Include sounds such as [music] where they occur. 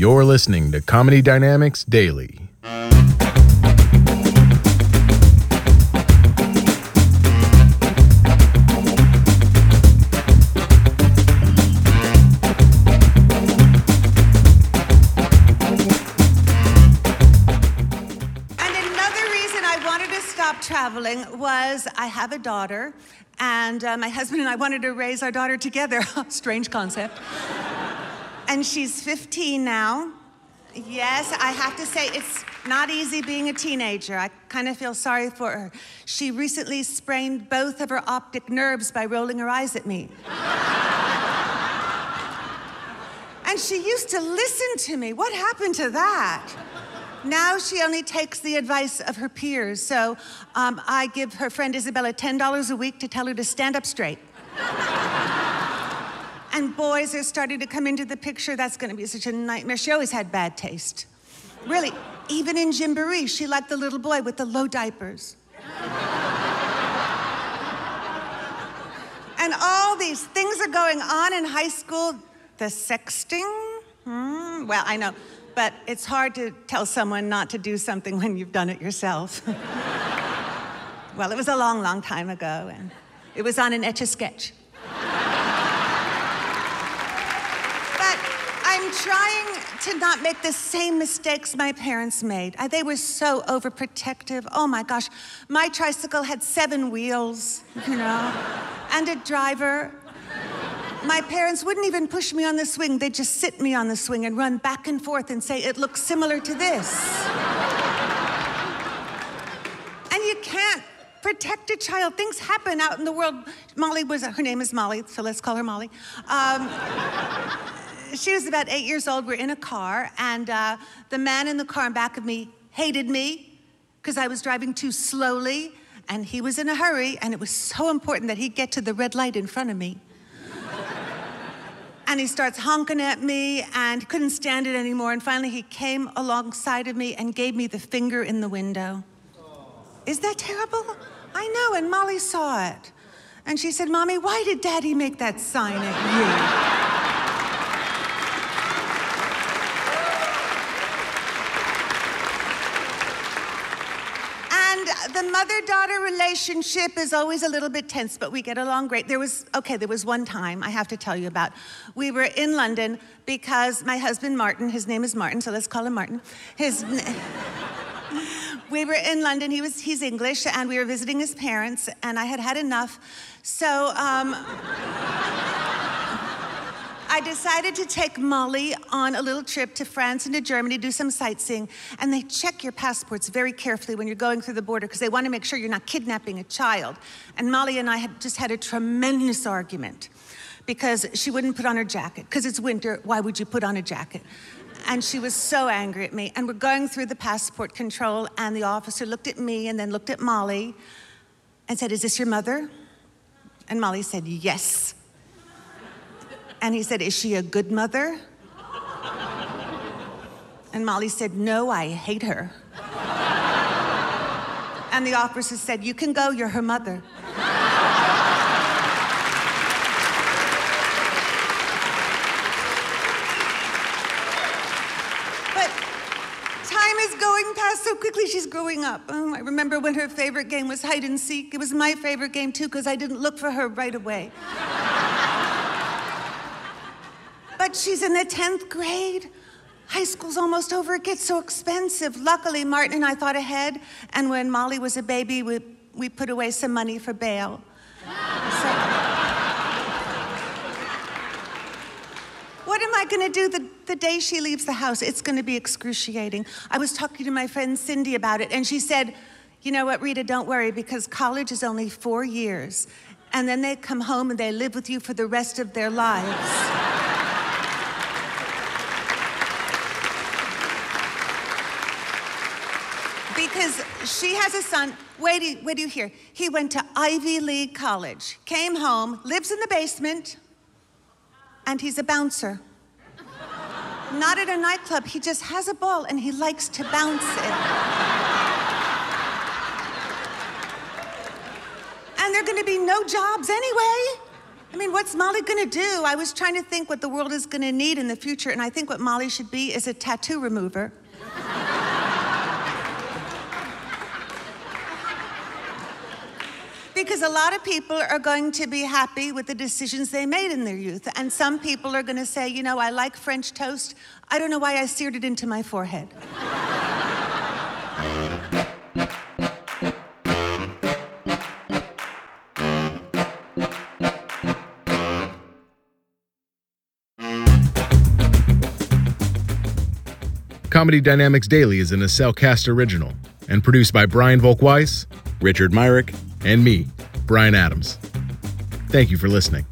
You're listening to Comedy Dynamics Daily. And another reason I wanted to stop traveling was I have a daughter, and uh, my husband and I wanted to raise our daughter together. [laughs] Strange concept. And she's 15 now. Yes, I have to say it's not easy being a teenager. I kind of feel sorry for her. She recently sprained both of her optic nerves by rolling her eyes at me. [laughs] and she used to listen to me. What happened to that? Now she only takes the advice of her peers. So um, I give her friend Isabella $10 a week to tell her to stand up straight. And boys are starting to come into the picture. That's going to be such a nightmare. She always had bad taste. Really, even in Gymboree, she liked the little boy with the low diapers. [laughs] and all these things are going on in high school. The sexting? Hmm, well, I know, but it's hard to tell someone not to do something when you've done it yourself. [laughs] well, it was a long, long time ago, and it was on an etch a sketch. But Trying to not make the same mistakes my parents made. Uh, They were so overprotective. Oh my gosh. My tricycle had seven wheels, you know, and a driver. My parents wouldn't even push me on the swing. They'd just sit me on the swing and run back and forth and say, it looks similar to this. and you can't protect a child. Things happen out in the world. Molly was, her name is Molly, so let's call her Molly. Um, she was about eight years old. We're in a car, and uh, the man in the car in back of me hated me because I was driving too slowly, and he was in a hurry, and it was so important that he get to the red light in front of me. and he starts honking at me, and couldn't stand it anymore. And finally, he came alongside of me and gave me the finger in the window. Is that terrible? I know, and Molly saw it. And she said, Mommy, why did Daddy make that sign at you? And the mother daughter relationship is always a little bit tense, but we get along great. There was, okay, there was one time I have to tell you about. We were in London because my husband, Martin, his name is Martin, so let's call him Martin. His. [laughs] we were in London. He was he's English, and we were visiting his parents. And I had had enough, so um, I decided to take Molly on a little trip to France and to Germany, do some sightseeing. And they check your passports very carefully when you're going through the border because they want to make sure you're not kidnapping a child. And Molly and I had just had a tremendous argument because she wouldn't put on her jacket because it's winter. Why would you put on a jacket? And she was so angry at me. And we're going through the passport control, and the officer looked at me and then looked at Molly and said, Is this your mother? And Molly said, Yes. And he said, Is she a good mother? And Molly said, No, I hate her. And the officer said, You can go, you're her mother. But time is going past so quickly, she's growing up. Oh, I remember when her favorite game was hide and seek. It was my favorite game too, because I didn't look for her right away. She's in the 10th grade. High school's almost over. It gets so expensive. Luckily, Martin and I thought ahead, and when Molly was a baby, we, we put away some money for bail. What am I going to do the, the day she leaves the house? It's going to be excruciating. I was talking to my friend Cindy about it, and she said, You know what, Rita, don't worry, because college is only four years. And then they come home and they live with you for the rest of their lives. Because she has a son. Wait, do- wait do you hear? He went to Ivy League College, came home, lives in the basement, and he's a bouncer. Not at a nightclub. He just has a ball and he likes to bounce it. and there are going to be no jobs anyway. I mean, what's Molly gonna do? I was trying to think what the world is gonna need in the future, and I think what Molly should be is a tattoo remover. Because a lot of people are going to be happy with the decisions they made in their youth, and some people are gonna say, you know, I like French toast. I don't know why I seared it into my forehead. Comedy Dynamics Daily is an Acelcast original and produced by Brian Volkweiss, Richard Myrick, and me, Brian Adams. Thank you for listening.